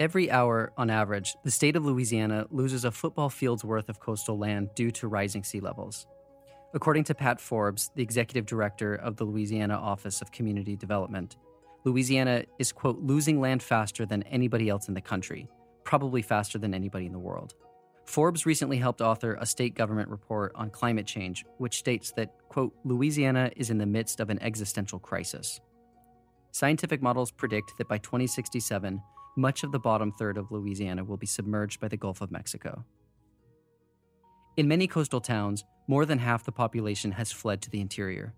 Every hour, on average, the state of Louisiana loses a football field's worth of coastal land due to rising sea levels. According to Pat Forbes, the executive director of the Louisiana Office of Community Development, Louisiana is, quote, losing land faster than anybody else in the country, probably faster than anybody in the world. Forbes recently helped author a state government report on climate change, which states that, quote, Louisiana is in the midst of an existential crisis. Scientific models predict that by 2067, much of the bottom third of Louisiana will be submerged by the Gulf of Mexico. In many coastal towns, more than half the population has fled to the interior.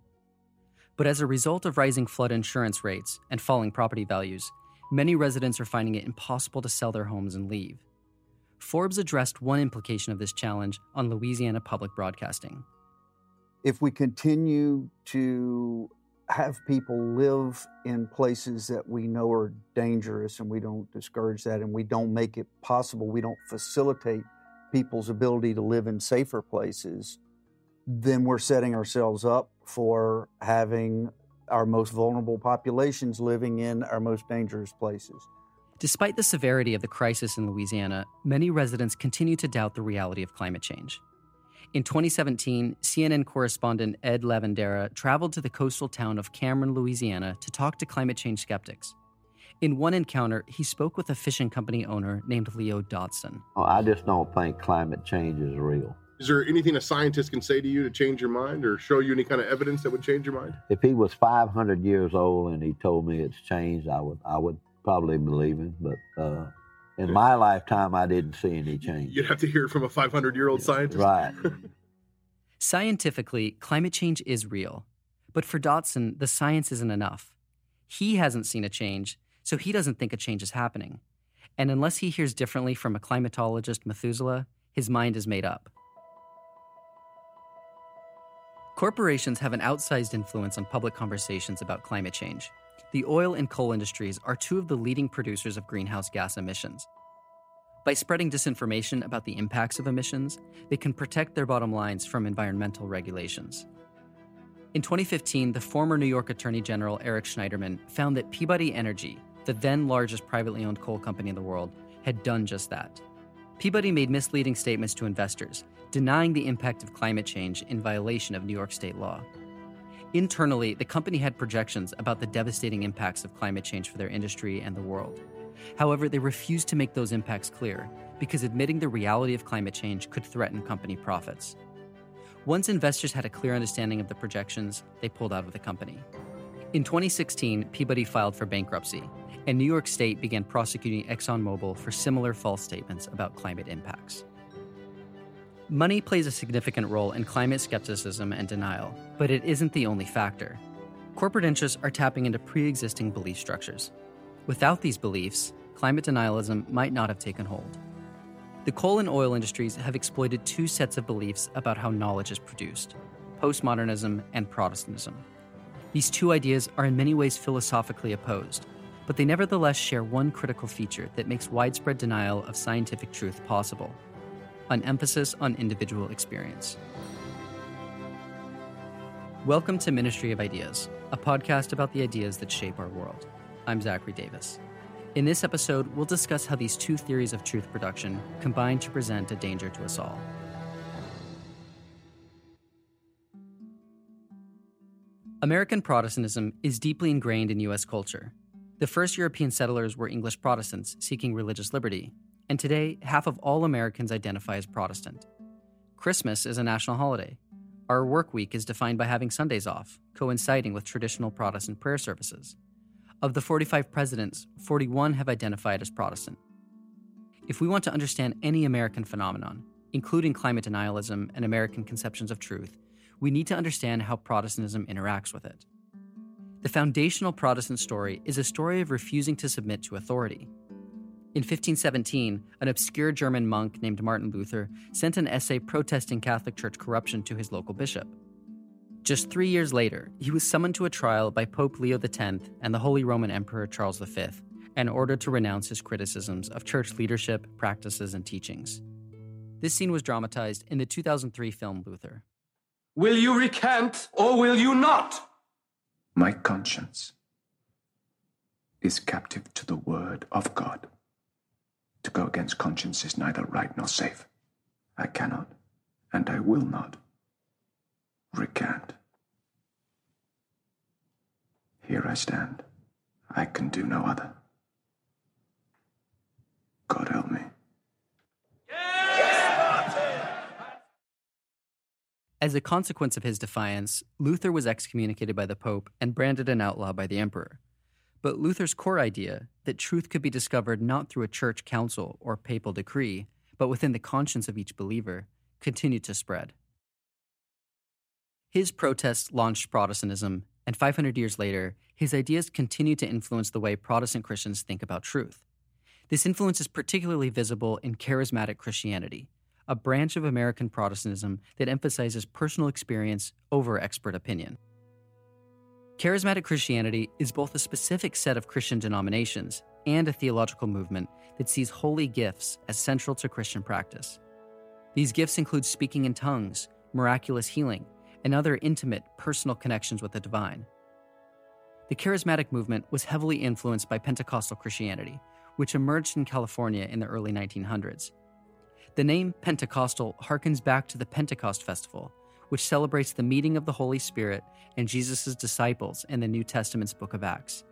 But as a result of rising flood insurance rates and falling property values, many residents are finding it impossible to sell their homes and leave. Forbes addressed one implication of this challenge on Louisiana public broadcasting. If we continue to have people live in places that we know are dangerous and we don't discourage that and we don't make it possible, we don't facilitate people's ability to live in safer places, then we're setting ourselves up for having our most vulnerable populations living in our most dangerous places. Despite the severity of the crisis in Louisiana, many residents continue to doubt the reality of climate change. In 2017, CNN correspondent Ed Lavandera traveled to the coastal town of Cameron, Louisiana to talk to climate change skeptics. In one encounter, he spoke with a fishing company owner named Leo Dotson. Oh, I just don't think climate change is real. Is there anything a scientist can say to you to change your mind or show you any kind of evidence that would change your mind? If he was 500 years old and he told me it's changed, I would I would probably believe him. But uh, in my lifetime, I didn't see any change. You'd have to hear it from a 500 year old scientist. Right. Scientifically, climate change is real. But for Dotson, the science isn't enough. He hasn't seen a change, so he doesn't think a change is happening. And unless he hears differently from a climatologist, Methuselah, his mind is made up. Corporations have an outsized influence on public conversations about climate change. The oil and coal industries are two of the leading producers of greenhouse gas emissions. By spreading disinformation about the impacts of emissions, they can protect their bottom lines from environmental regulations. In 2015, the former New York Attorney General Eric Schneiderman found that Peabody Energy, the then largest privately owned coal company in the world, had done just that. Peabody made misleading statements to investors, denying the impact of climate change in violation of New York state law. Internally, the company had projections about the devastating impacts of climate change for their industry and the world. However, they refused to make those impacts clear because admitting the reality of climate change could threaten company profits. Once investors had a clear understanding of the projections, they pulled out of the company. In 2016, Peabody filed for bankruptcy, and New York State began prosecuting ExxonMobil for similar false statements about climate impacts. Money plays a significant role in climate skepticism and denial, but it isn't the only factor. Corporate interests are tapping into pre existing belief structures. Without these beliefs, climate denialism might not have taken hold. The coal and oil industries have exploited two sets of beliefs about how knowledge is produced postmodernism and Protestantism. These two ideas are in many ways philosophically opposed, but they nevertheless share one critical feature that makes widespread denial of scientific truth possible an emphasis on individual experience. Welcome to Ministry of Ideas, a podcast about the ideas that shape our world. I'm Zachary Davis. In this episode, we'll discuss how these two theories of truth production combine to present a danger to us all. American Protestantism is deeply ingrained in U.S. culture. The first European settlers were English Protestants seeking religious liberty, and today, half of all Americans identify as Protestant. Christmas is a national holiday. Our work week is defined by having Sundays off, coinciding with traditional Protestant prayer services. Of the 45 presidents, 41 have identified as Protestant. If we want to understand any American phenomenon, including climate denialism and American conceptions of truth, we need to understand how Protestantism interacts with it. The foundational Protestant story is a story of refusing to submit to authority, in 1517, an obscure German monk named Martin Luther sent an essay protesting Catholic Church corruption to his local bishop. Just three years later, he was summoned to a trial by Pope Leo X and the Holy Roman Emperor Charles V and ordered to renounce his criticisms of church leadership, practices, and teachings. This scene was dramatized in the 2003 film Luther. Will you recant or will you not? My conscience is captive to the word of God. To go against conscience is neither right nor safe. I cannot, and I will not, recant. Here I stand. I can do no other. God help me. As a consequence of his defiance, Luther was excommunicated by the Pope and branded an outlaw by the Emperor. But Luther's core idea, that truth could be discovered not through a church council or papal decree, but within the conscience of each believer, continued to spread. His protests launched Protestantism, and 500 years later, his ideas continue to influence the way Protestant Christians think about truth. This influence is particularly visible in charismatic Christianity, a branch of American Protestantism that emphasizes personal experience over expert opinion. Charismatic Christianity is both a specific set of Christian denominations and a theological movement that sees holy gifts as central to Christian practice. These gifts include speaking in tongues, miraculous healing, and other intimate, personal connections with the divine. The charismatic movement was heavily influenced by Pentecostal Christianity, which emerged in California in the early 1900s. The name Pentecostal harkens back to the Pentecost Festival, which celebrates the meeting of the Holy Spirit and Jesus' disciples in the New Testament's book of Acts.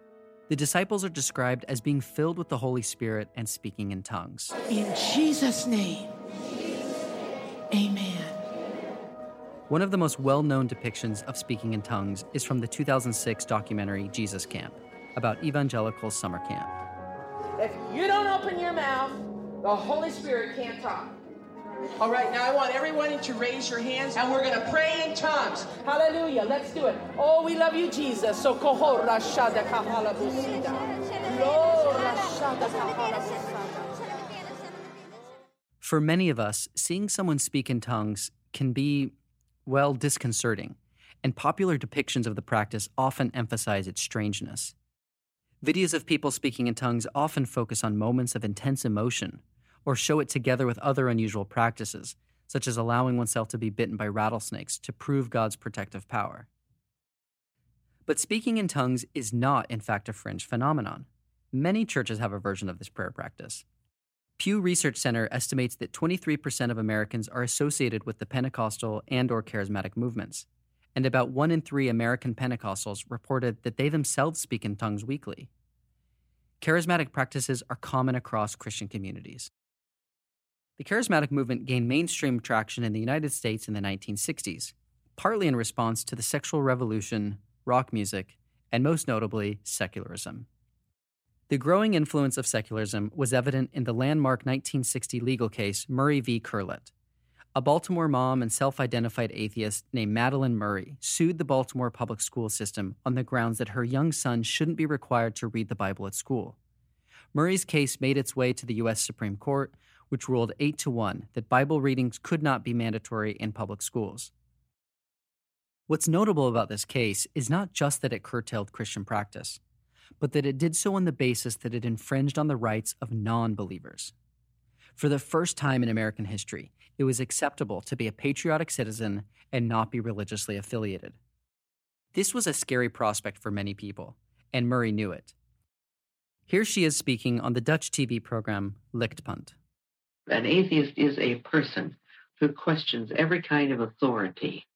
The disciples are described as being filled with the Holy Spirit and speaking in tongues. In Jesus' name, amen. One of the most well known depictions of speaking in tongues is from the 2006 documentary Jesus Camp about evangelical summer camp. If you don't open your mouth, the Holy Spirit can't talk. All right, now I want everyone to raise your hands and we're going to pray in tongues. Hallelujah. Let's do it. Oh, we love you, Jesus. So kohora shada kahala busida. Lora shada kahala. For many of us, seeing someone speak in tongues can be, well, disconcerting, and popular depictions of the practice often emphasize its strangeness. Videos of people speaking in tongues often focus on moments of intense emotion or show it together with other unusual practices, such as allowing oneself to be bitten by rattlesnakes to prove God's protective power. But speaking in tongues is not, in fact, a fringe phenomenon. Many churches have a version of this prayer practice. Pew Research Center estimates that 23% of Americans are associated with the Pentecostal and or charismatic movements, and about 1 in 3 American Pentecostals reported that they themselves speak in tongues weekly. Charismatic practices are common across Christian communities. The charismatic movement gained mainstream traction in the United States in the 1960s, partly in response to the sexual revolution, rock music, and most notably, secularism. The growing influence of secularism was evident in the landmark 1960 legal case Murray v. Curlett. A Baltimore mom and self identified atheist named Madalyn Murray sued the Baltimore public school system on the grounds that her young son shouldn't be required to read the Bible at school. Murray's case made its way to the U.S. Supreme Court, which ruled 8 to 1 that Bible readings could not be mandatory in public schools. What's notable about this case is not just that it curtailed Christian practice, but that it did so on the basis that it infringed on the rights of non believers. For the first time in American history, it was acceptable to be a patriotic citizen and not be religiously affiliated. This was a scary prospect for many people, and Murray knew it. Here she is speaking on the Dutch TV program Lichtpunt. An atheist is a person who questions every kind of authority.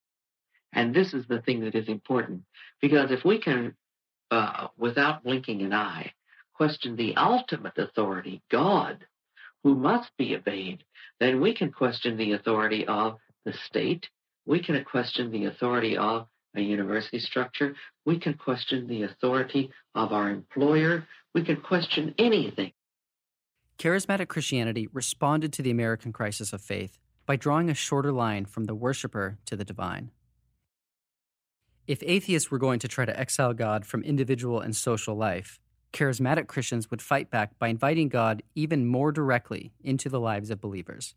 And this is the thing that is important. Because if we can, uh, without blinking an eye, question the ultimate authority, God, who must be obeyed, then we can question the authority of the state. We can question the authority of a university structure. We can question the authority of our employer. We can question anything. Charismatic Christianity responded to the American crisis of faith by drawing a shorter line from the worshiper to the divine. If atheists were going to try to exile God from individual and social life, charismatic Christians would fight back by inviting God even more directly into the lives of believers.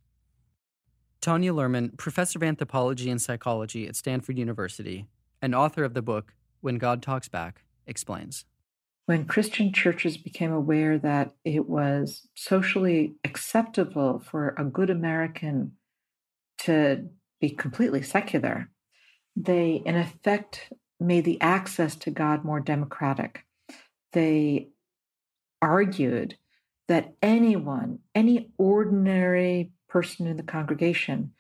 Tanya Luhrmann, professor of anthropology and psychology at Stanford University, and author of the book When God Talks Back, explains when Christian churches became aware that it was socially acceptable for a good American to be completely secular, they, in effect, made the access to God more democratic. They argued that anyone, any ordinary person in the congregation,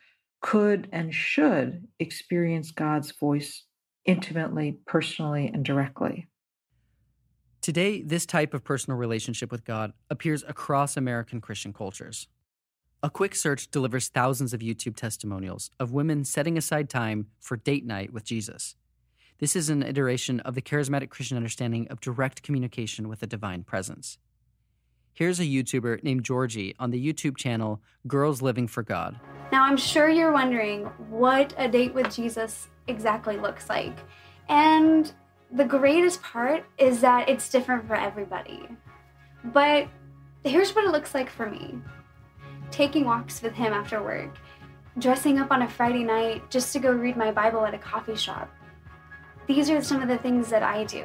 could and should experience God's voice intimately, personally, and directly. Today, this type of personal relationship with God appears across American Christian cultures. A quick search delivers thousands of YouTube testimonials of women setting aside time for date night with Jesus. This is an iteration of the charismatic Christian understanding of direct communication with a divine presence. Here's a YouTuber named Georgie on the YouTube channel Girls Living for God. Now, I'm sure you're wondering what a date with Jesus exactly looks like. And the greatest part is that it's different for everybody. But here's what it looks like for me taking walks with him after work, dressing up on a Friday night just to go read my Bible at a coffee shop. These are some of the things that I do.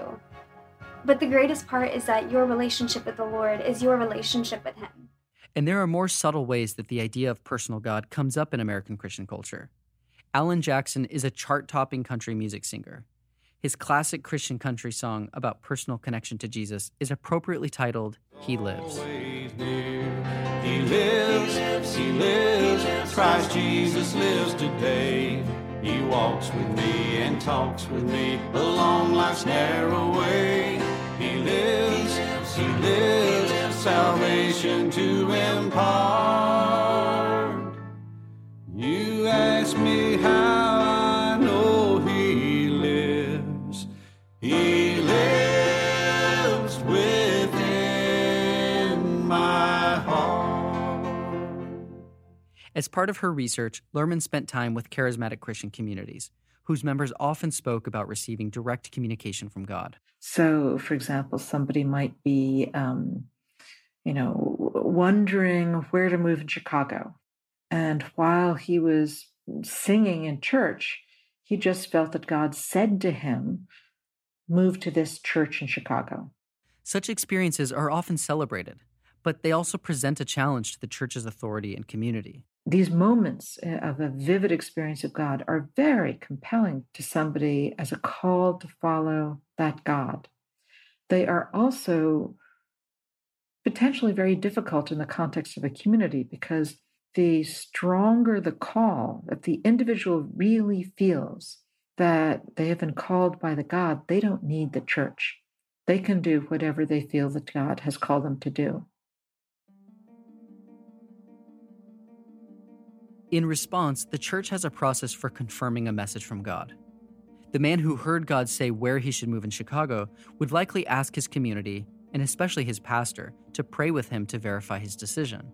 But the greatest part is that your relationship with the Lord is your relationship with Him. And there are more subtle ways that the idea of personal God comes up in American Christian culture. Alan Jackson is a chart topping country music singer. His classic Christian country song about personal connection to Jesus is appropriately titled He Lives. He lives, He lives, Christ Jesus lives today. He walks with me and talks with me along life's narrow way. He lives, He lives, salvation to impart. You ask me how As part of her research, Luhrmann spent time with charismatic Christian communities, whose members often spoke about receiving direct communication from God. So, for example, somebody might be, um, you know, wondering where to move in Chicago. And while he was singing in church, he just felt that God said to him, Move to this church in Chicago. Such experiences are often celebrated, but they also present a challenge to the church's authority and community. These moments eh, of a vivid experience of God are very compelling to somebody as a call to follow that God. They are also potentially very difficult in the context of a community because the stronger the call, if the individual really feels that they have been called by the God, they don't need the church. They can do whatever they feel that God has called them to do. In response, the church has a process for confirming a message from God. The man who heard God say where he should move in Chicago would likely ask his community, and especially his pastor, to pray with him to verify his decision.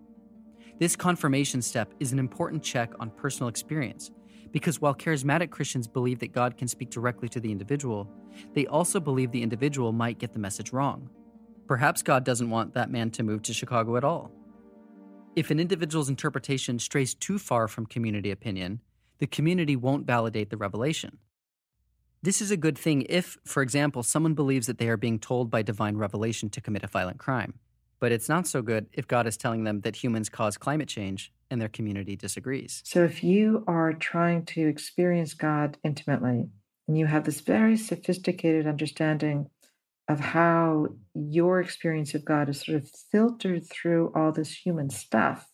This confirmation step is an important check on personal experience because while charismatic Christians believe that God can speak directly to the individual, they also believe the individual might get the message wrong. Perhaps God doesn't want that man to move to Chicago at all. If an individual's interpretation strays too far from community opinion, the community won't validate the revelation. This is a good thing if, for example, someone believes that they are being told by divine revelation to commit a violent crime. But it's not so good if God is telling them that humans cause climate change and their community disagrees. So if you are trying to experience God intimately and you have this very sophisticated understanding of how your experience of God is sort of filtered through all this human stuff,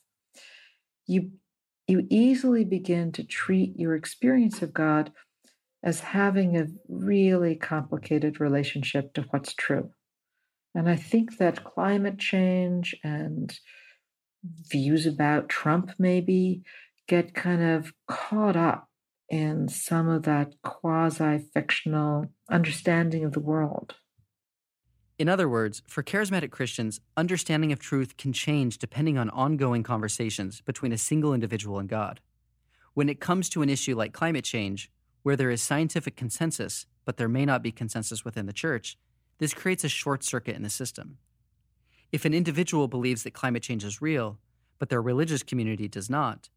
you you easily begin to treat your experience of God as having a really complicated relationship to what's true. And I think that climate change and views about Trump maybe get kind of caught up in some of that quasi fictional understanding of the world. In other words, for charismatic Christians, understanding of truth can change depending on ongoing conversations between a single individual and God. When it comes to an issue like climate change, where there is scientific consensus, but there may not be consensus within the church, this creates a short circuit in the system. If an individual believes that climate change is real, but their religious community does not,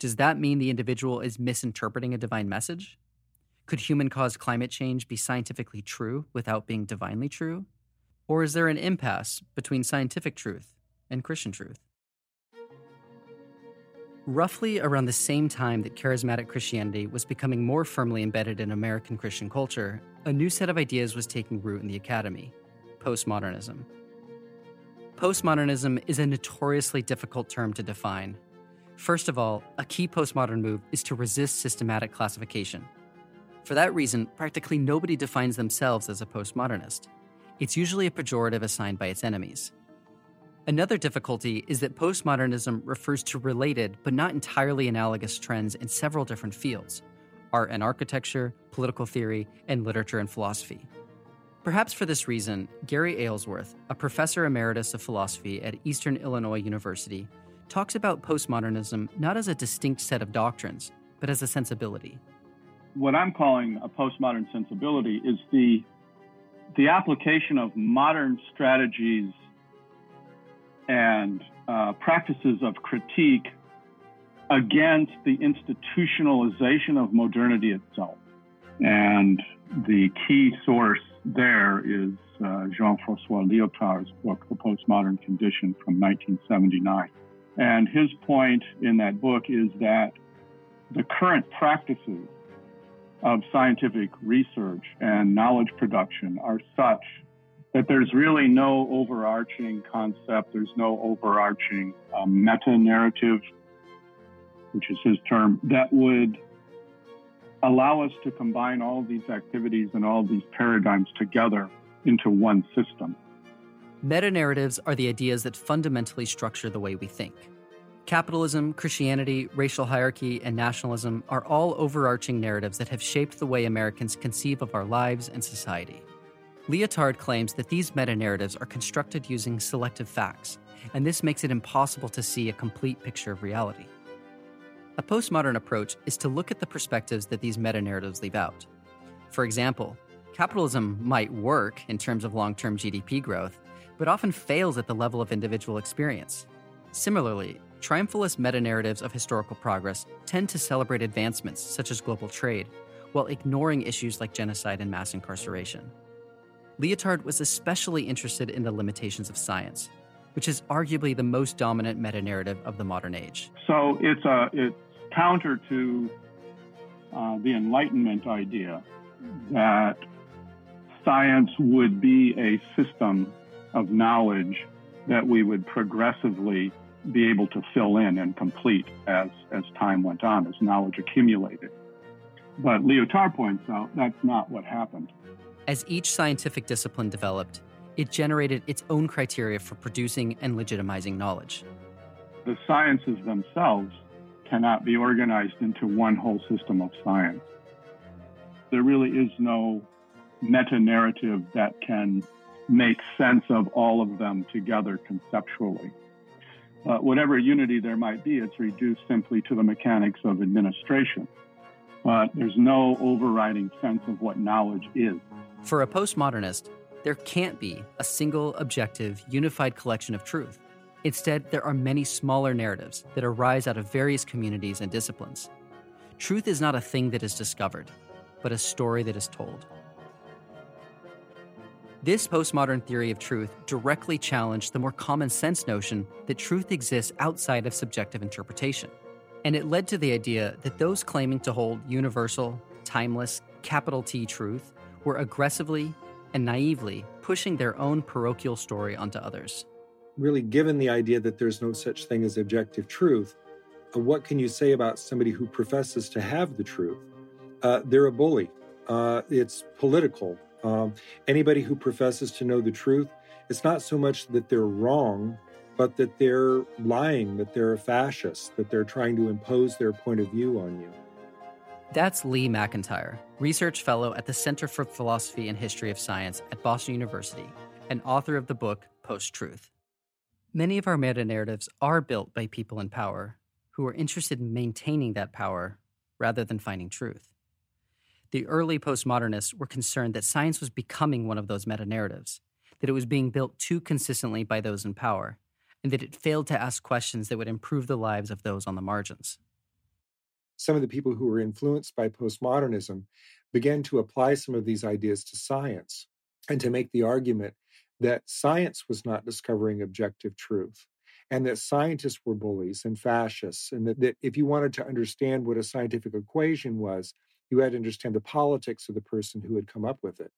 does that mean the individual is misinterpreting a divine message? Could human caused climate change be scientifically true without being divinely true? Or is there an impasse between scientific truth and Christian truth? Roughly around the same time that charismatic Christianity was becoming more firmly embedded in American Christian culture, a new set of ideas was taking root in the academy postmodernism. Postmodernism is a notoriously difficult term to define. First of all, a key postmodern move is to resist systematic classification. For that reason, practically nobody defines themselves as a postmodernist. It's usually a pejorative assigned by its enemies. Another difficulty is that postmodernism refers to related but not entirely analogous trends in several different fields art and architecture, political theory, and literature and philosophy. Perhaps for this reason, Gary Aylesworth, a professor emeritus of philosophy at Eastern Illinois University, talks about postmodernism not as a distinct set of doctrines, but as a sensibility. What I'm calling a postmodern sensibility is the the application of modern strategies and uh, practices of critique against the institutionalization of modernity itself. And the key source there is uh, Jean Francois Lyotard's book, The Postmodern Condition from 1979. And his point in that book is that the current practices of scientific research and knowledge production are such that there's really no overarching concept, there's no overarching um, meta narrative, which is his term, that would allow us to combine all these activities and all these paradigms together into one system. Meta narratives are the ideas that fundamentally structure the way we think. Capitalism, Christianity, racial hierarchy, and nationalism are all overarching narratives that have shaped the way Americans conceive of our lives and society. Lyotard claims that these meta narratives are constructed using selective facts, and this makes it impossible to see a complete picture of reality. A postmodern approach is to look at the perspectives that these meta narratives leave out. For example, capitalism might work in terms of long term GDP growth, but often fails at the level of individual experience. Similarly, triumphalist meta narratives of historical progress tend to celebrate advancements such as global trade, while ignoring issues like genocide and mass incarceration. Lyotard was especially interested in the limitations of science, which is arguably the most dominant meta narrative of the modern age. So it's a it's counter to uh, the Enlightenment idea that science would be a system of knowledge that we would progressively be able to fill in and complete as as time went on, as knowledge accumulated. But Lyotard points out that's not what happened. As each scientific discipline developed, it generated its own criteria for producing and legitimizing knowledge. The sciences themselves cannot be organized into one whole system of science. There really is no meta narrative that can make sense of all of them together conceptually. Uh, whatever unity there might be, it's reduced simply to the mechanics of administration. But there's no overriding sense of what knowledge is. For a postmodernist, there can't be a single, objective, unified collection of truth. Instead, there are many smaller narratives that arise out of various communities and disciplines. Truth is not a thing that is discovered, but a story that is told. This postmodern theory of truth directly challenged the more common sense notion that truth exists outside of subjective interpretation. And it led to the idea that those claiming to hold universal, timeless, capital T truth were aggressively and naively pushing their own parochial story onto others. Really, given the idea that there's no such thing as objective truth, uh, what can you say about somebody who professes to have the truth? Uh, they're a bully. Uh, it's political. Um, anybody who professes to know the truth, it's not so much that they're wrong, but that they're lying, that they're a fascist, that they're trying to impose their point of view on you. That's Lee McIntyre, research fellow at the Center for Philosophy and History of Science at Boston University, and author of the book Post Truth. Many of our meta narratives are built by people in power who are interested in maintaining that power rather than finding truth. The early postmodernists were concerned that science was becoming one of those meta narratives, that it was being built too consistently by those in power, and that it failed to ask questions that would improve the lives of those on the margins. Some of the people who were influenced by postmodernism began to apply some of these ideas to science and to make the argument that science was not discovering objective truth and that scientists were bullies and fascists, and that, that if you wanted to understand what a scientific equation was, you had to understand the politics of the person who had come up with it.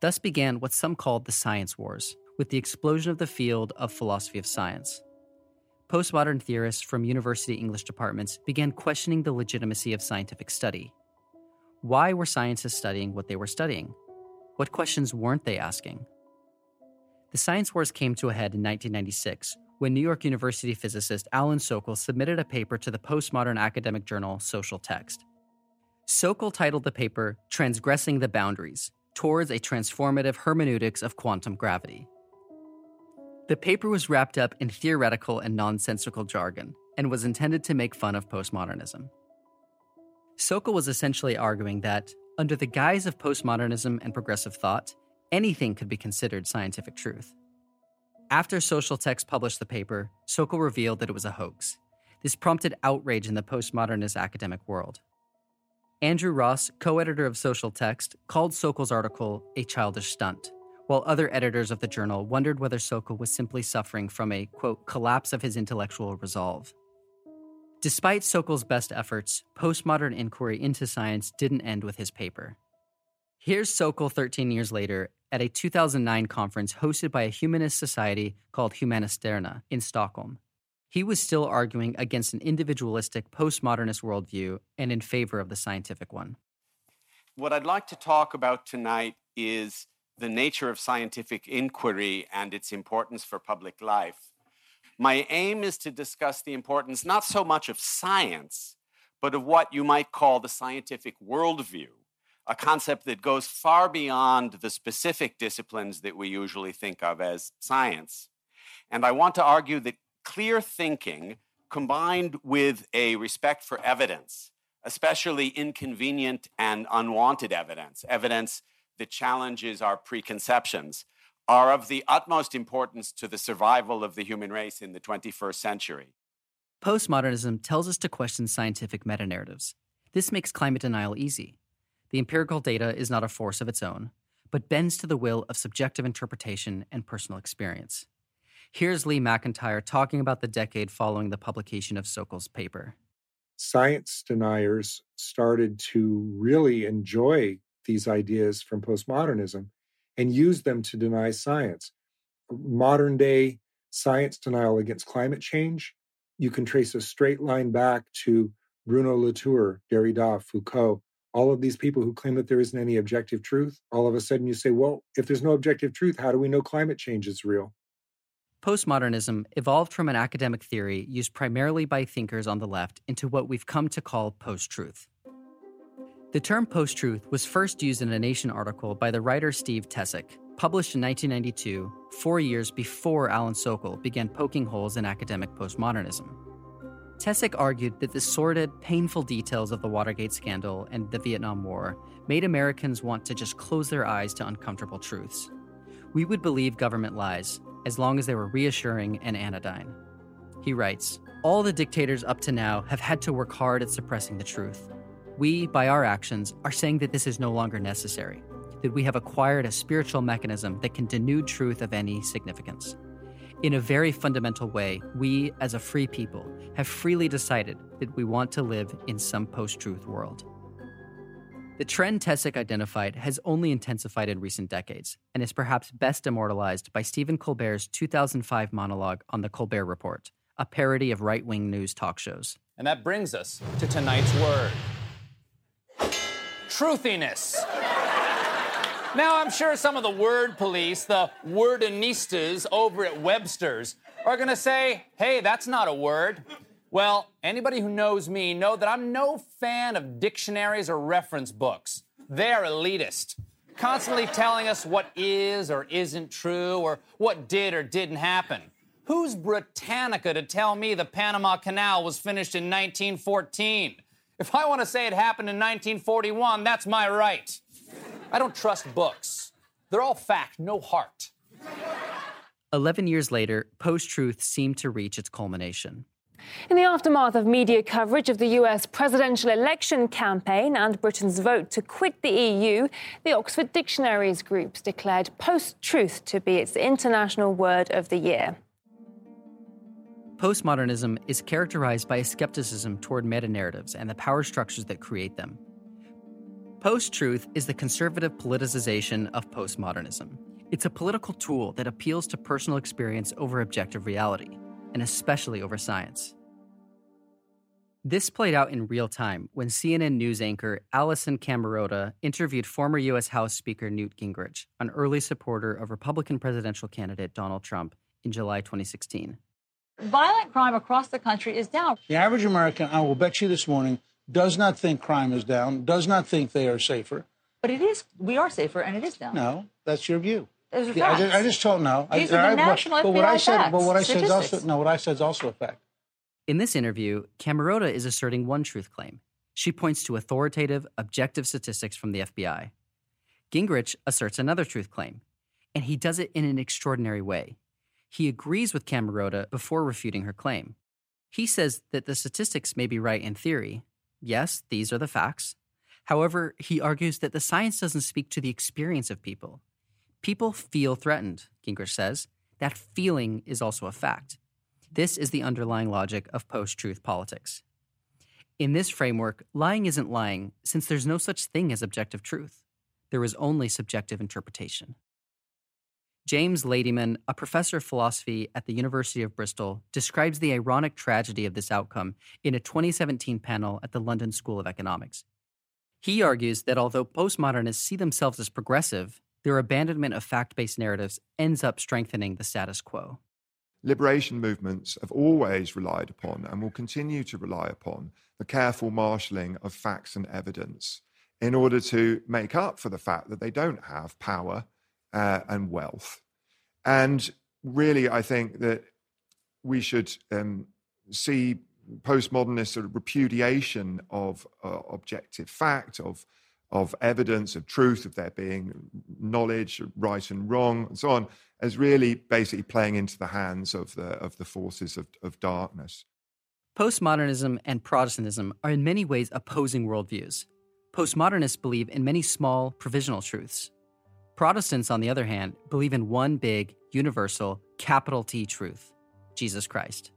Thus began what some called the science wars, with the explosion of the field of philosophy of science. Postmodern theorists from university English departments began questioning the legitimacy of scientific study. Why were scientists studying what they were studying? What questions weren't they asking? The science wars came to a head in 1996 when New York University physicist Alan Sokal submitted a paper to the postmodern academic journal Social Text. Sokal titled the paper Transgressing the Boundaries Towards a Transformative Hermeneutics of Quantum Gravity. The paper was wrapped up in theoretical and nonsensical jargon and was intended to make fun of postmodernism. Sokal was essentially arguing that, under the guise of postmodernism and progressive thought, anything could be considered scientific truth. After Social Text published the paper, Sokal revealed that it was a hoax. This prompted outrage in the postmodernist academic world. Andrew Ross, co editor of Social Text, called Sokal's article a childish stunt, while other editors of the journal wondered whether Sokal was simply suffering from a, quote, collapse of his intellectual resolve. Despite Sokal's best efforts, postmodern inquiry into science didn't end with his paper. Here's Sokal 13 years later at a 2009 conference hosted by a humanist society called Humanisterna in Stockholm. He was still arguing against an individualistic postmodernist worldview and in favor of the scientific one. What I'd like to talk about tonight is the nature of scientific inquiry and its importance for public life. My aim is to discuss the importance not so much of science, but of what you might call the scientific worldview a concept that goes far beyond the specific disciplines that we usually think of as science. And I want to argue that clear thinking combined with a respect for evidence, especially inconvenient and unwanted evidence, evidence that challenges our preconceptions, are of the utmost importance to the survival of the human race in the 21st century. Postmodernism tells us to question scientific meta narratives. This makes climate denial easy. The empirical data is not a force of its own, but bends to the will of subjective interpretation and personal experience. Here's Lee McIntyre talking about the decade following the publication of Sokal's paper. Science deniers started to really enjoy these ideas from postmodernism and use them to deny science. Modern day science denial against climate change, you can trace a straight line back to Bruno Latour, Derrida, Foucault, all of these people who claim that there isn't any objective truth, all of a sudden you say, well, if there's no objective truth, how do we know climate change is real? Postmodernism evolved from an academic theory used primarily by thinkers on the left into what we've come to call post truth. The term post truth was first used in a Nation article by the writer Steve Tesich, published in 1992, four years before Alan Sokal began poking holes in academic postmodernism. Tesich argued that the sordid, painful details of the Watergate scandal and the Vietnam War made Americans want to just close their eyes to uncomfortable truths. We would believe government lies as long as they were reassuring and anodyne. He writes All the dictators up to now have had to work hard at suppressing the truth. We, by our actions, are saying that this is no longer necessary, that we have acquired a spiritual mechanism that can denude truth of any significance. In a very fundamental way, we, as a free people, have freely decided that we want to live in some post truth world. The trend Tesich identified has only intensified in recent decades and is perhaps best immortalized by Stephen Colbert's 2005 monologue on The Colbert Report, a parody of right wing news talk shows. And that brings us to tonight's word truthiness. Now, I'm sure some of the word police, the wordinistas over at Webster's, are going to say, hey, that's not a word. Well, anybody who knows me know that I'm no fan of dictionaries or reference books. They're elitist, constantly telling us what is or isn't true or what did or didn't happen. Who's Britannica to tell me the Panama Canal was finished in 1914? If I want to say it happened in 1941, that's my right. I don't trust books. They're all fact, no heart. Eleven years later, post truth seemed to reach its culmination. In the aftermath of media coverage of the US presidential election campaign and Britain's vote to quit the EU, the Oxford Dictionaries groups declared post truth to be its international word of the year. Postmodernism is characterized by a skepticism toward meta narratives and the power structures that create them. Post truth is the conservative politicization of postmodernism. It's a political tool that appeals to personal experience over objective reality, and especially over science. This played out in real time when CNN news anchor Alisyn Camerota interviewed former U.S. House Speaker Newt Gingrich, an early supporter of Republican presidential candidate Donald Trump, in July 2016. Violent crime across the country is down. The average American, I will bet you this morning, does not think crime is down, does not think they are safer. But it is. We are safer, and it is down. No, that's your view. Those are Yeah, I, just, I just told no. I- These are the I- but- national but, what I FBI said, but what I facts, said is also statistics. no. What I said is also a fact. In this interview, Camerota is asserting one truth claim. She points to authoritative, objective statistics from the FBI. Gingrich asserts another truth claim, and he does it in an extraordinary way. He agrees with Camerota before refuting her claim. He says that the statistics may be right in theory. Yes, these are the facts. However, he argues that the science doesn't speak to the experience of people. People feel threatened, Gingrich says. That feeling is also a fact. This is the underlying logic of post truth politics. In this framework, lying isn't lying since there's no such thing as objective truth. There is only subjective interpretation. James Ladyman, a professor of philosophy at the University of Bristol, describes the ironic tragedy of this outcome in a 2017 panel at the London School of Economics. He argues that although postmodernists see themselves as progressive, their abandonment of fact based narratives ends up strengthening the status quo. Liberation movements have always relied upon and will continue to rely upon the careful marshalling of facts and evidence in order to make up for the fact that they don't have power uh, and wealth. And really, I think that we should um, see postmodernist sort of repudiation of uh, objective fact, of of evidence, of truth, of there being knowledge, right and wrong, and so on, as really basically playing into the hands of the of the forces of, of darkness. Postmodernism and Protestantism are in many ways opposing worldviews. Postmodernists believe in many small, provisional truths. Protestants, on the other hand, believe in one big, universal, capital T truth Jesus Christ.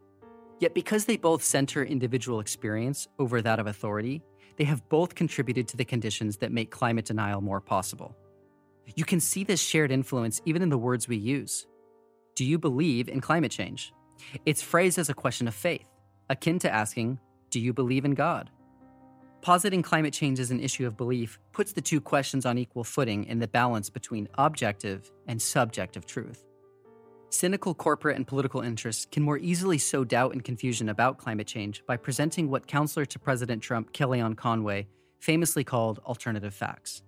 Yet, because they both center individual experience over that of authority, they have both contributed to the conditions that make climate denial more possible. You can see this shared influence even in the words we use. Do you believe in climate change? It's phrased as a question of faith, akin to asking, Do you believe in God? Positing climate change as an issue of belief puts the two questions on equal footing in the balance between objective and subjective truth. Cynical corporate and political interests can more easily sow doubt and confusion about climate change by presenting what counselor to President Trump, Kellyanne Conway, famously called alternative facts.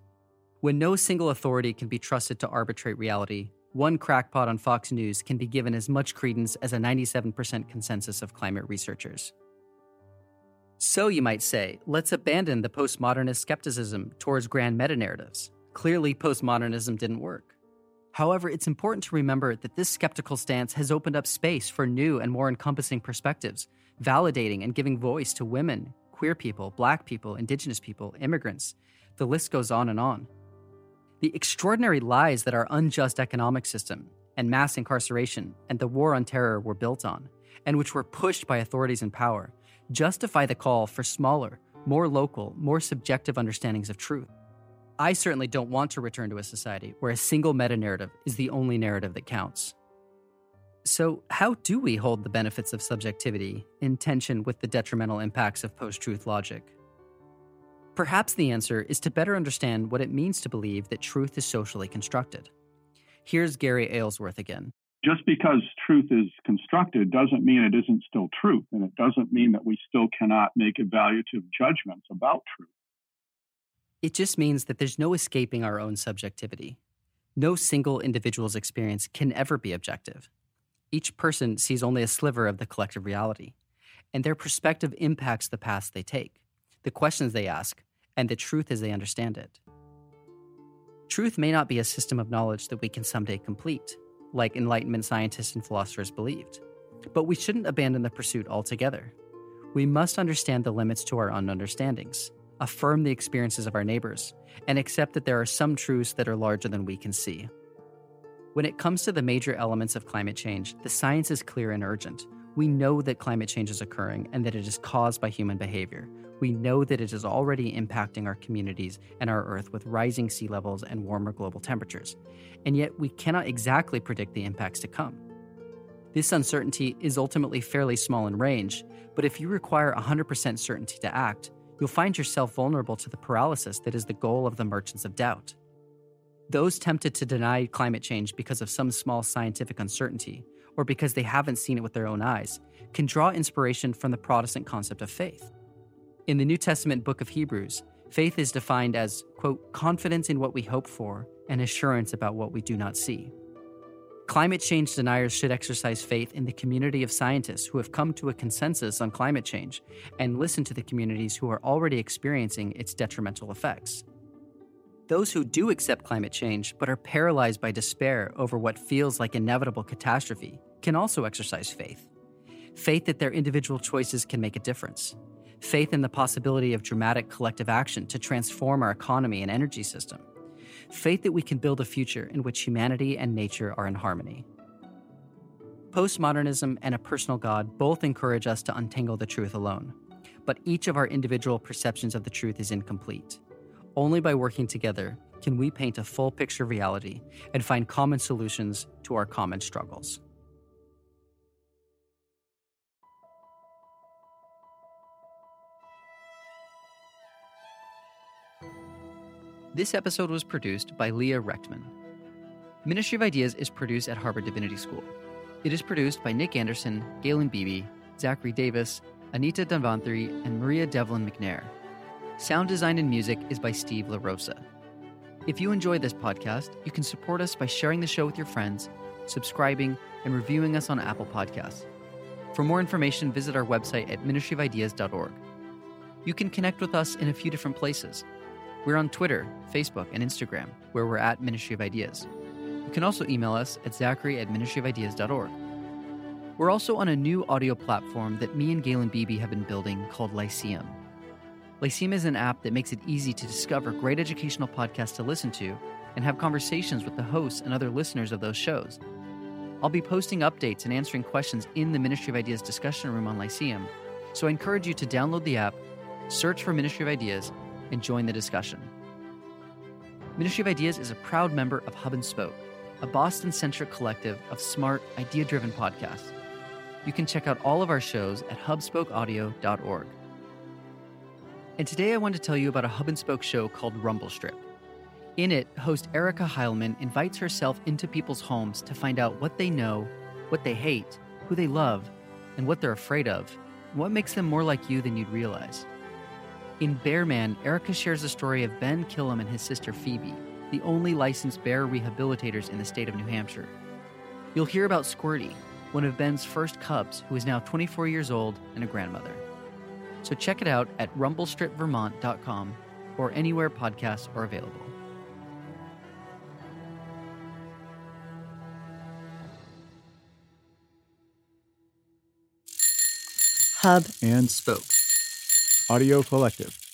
When no single authority can be trusted to arbitrate reality, one crackpot on Fox News can be given as much credence as a 97% consensus of climate researchers. So, you might say, let's abandon the postmodernist skepticism towards grand meta narratives. Clearly, postmodernism didn't work. However, it's important to remember that this skeptical stance has opened up space for new and more encompassing perspectives, validating and giving voice to women, queer people, black people, indigenous people, immigrants. The list goes on and on. The extraordinary lies that our unjust economic system and mass incarceration and the war on terror were built on, and which were pushed by authorities in power, justify the call for smaller, more local, more subjective understandings of truth. I certainly don't want to return to a society where a single meta narrative is the only narrative that counts. So, how do we hold the benefits of subjectivity in tension with the detrimental impacts of post truth logic? Perhaps the answer is to better understand what it means to believe that truth is socially constructed. Here's Gary Aylesworth again. Just because truth is constructed doesn't mean it isn't still truth, and it doesn't mean that we still cannot make evaluative judgments about truth. It just means that there's no escaping our own subjectivity. No single individual's experience can ever be objective. Each person sees only a sliver of the collective reality, and their perspective impacts the paths they take, the questions they ask, and the truth as they understand it. Truth may not be a system of knowledge that we can someday complete, like Enlightenment scientists and philosophers believed, but we shouldn't abandon the pursuit altogether. We must understand the limits to our own understandings, affirm the experiences of our neighbors, and accept that there are some truths that are larger than we can see. When it comes to the major elements of climate change, the science is clear and urgent. We know that climate change is occurring and that it is caused by human behavior. We know that it is already impacting our communities and our Earth with rising sea levels and warmer global temperatures, and yet we cannot exactly predict the impacts to come. This uncertainty is ultimately fairly small in range, but if you require 100% certainty to act, you'll find yourself vulnerable to the paralysis that is the goal of the merchants of doubt. Those tempted to deny climate change because of some small scientific uncertainty, or because they haven't seen it with their own eyes, can draw inspiration from the Protestant concept of faith. In the New Testament book of Hebrews, faith is defined as, quote, confidence in what we hope for and assurance about what we do not see. Climate change deniers should exercise faith in the community of scientists who have come to a consensus on climate change and listen to the communities who are already experiencing its detrimental effects. Those who do accept climate change but are paralyzed by despair over what feels like inevitable catastrophe can also exercise faith. Faith that their individual choices can make a difference. Faith in the possibility of dramatic collective action to transform our economy and energy system. Faith that we can build a future in which humanity and nature are in harmony. Postmodernism and a personal God both encourage us to untangle the truth alone, but each of our individual perceptions of the truth is incomplete. Only by working together can we paint a full picture of reality and find common solutions to our common struggles. This episode was produced by Leah Rechtman. Ministry of Ideas is produced at Harvard Divinity School. It is produced by Nick Anderson, Galen Beebe, Zachary Davis, Anita Danvanthri, and Maria Devlin McNair. Sound design and music is by Steve LaRosa. If you enjoy this podcast, you can support us by sharing the show with your friends, subscribing, and reviewing us on Apple Podcasts. For more information, visit our website at ministryofideas.org. You can connect with us in a few different places. We're on Twitter, Facebook, and Instagram, where we're at Ministry of Ideas. You can also email us at zachary at ministryofideas.org. We're also on a new audio platform that me and Galen Beebe have been building called Lyceum. Lyceum is an app that makes it easy to discover great educational podcasts to listen to and have conversations with the hosts and other listeners of those shows. I'll be posting updates and answering questions in the Ministry of Ideas discussion room on Lyceum, so I encourage you to download the app, search for Ministry of Ideas, and join the discussion. Ministry of Ideas is a proud member of Hub and Spoke, a Boston centric collective of smart, idea driven podcasts. You can check out all of our shows at hubspokeaudio.org. And today I want to tell you about a hub and spoke show called Rumble Strip. In it, host Erica Heilman invites herself into people's homes to find out what they know, what they hate, who they love, and what they're afraid of, and what makes them more like you than you'd realize. In Bearman, Erica shares the story of Ben Kilham and his sister Phoebe, the only licensed bear rehabilitators in the state of New Hampshire. You'll hear about Squirty, one of Ben's first cubs, who is now 24 years old and a grandmother. So check it out at rumblestripvermont.com or anywhere podcasts are available. Hub and Spoke. Audio Collective.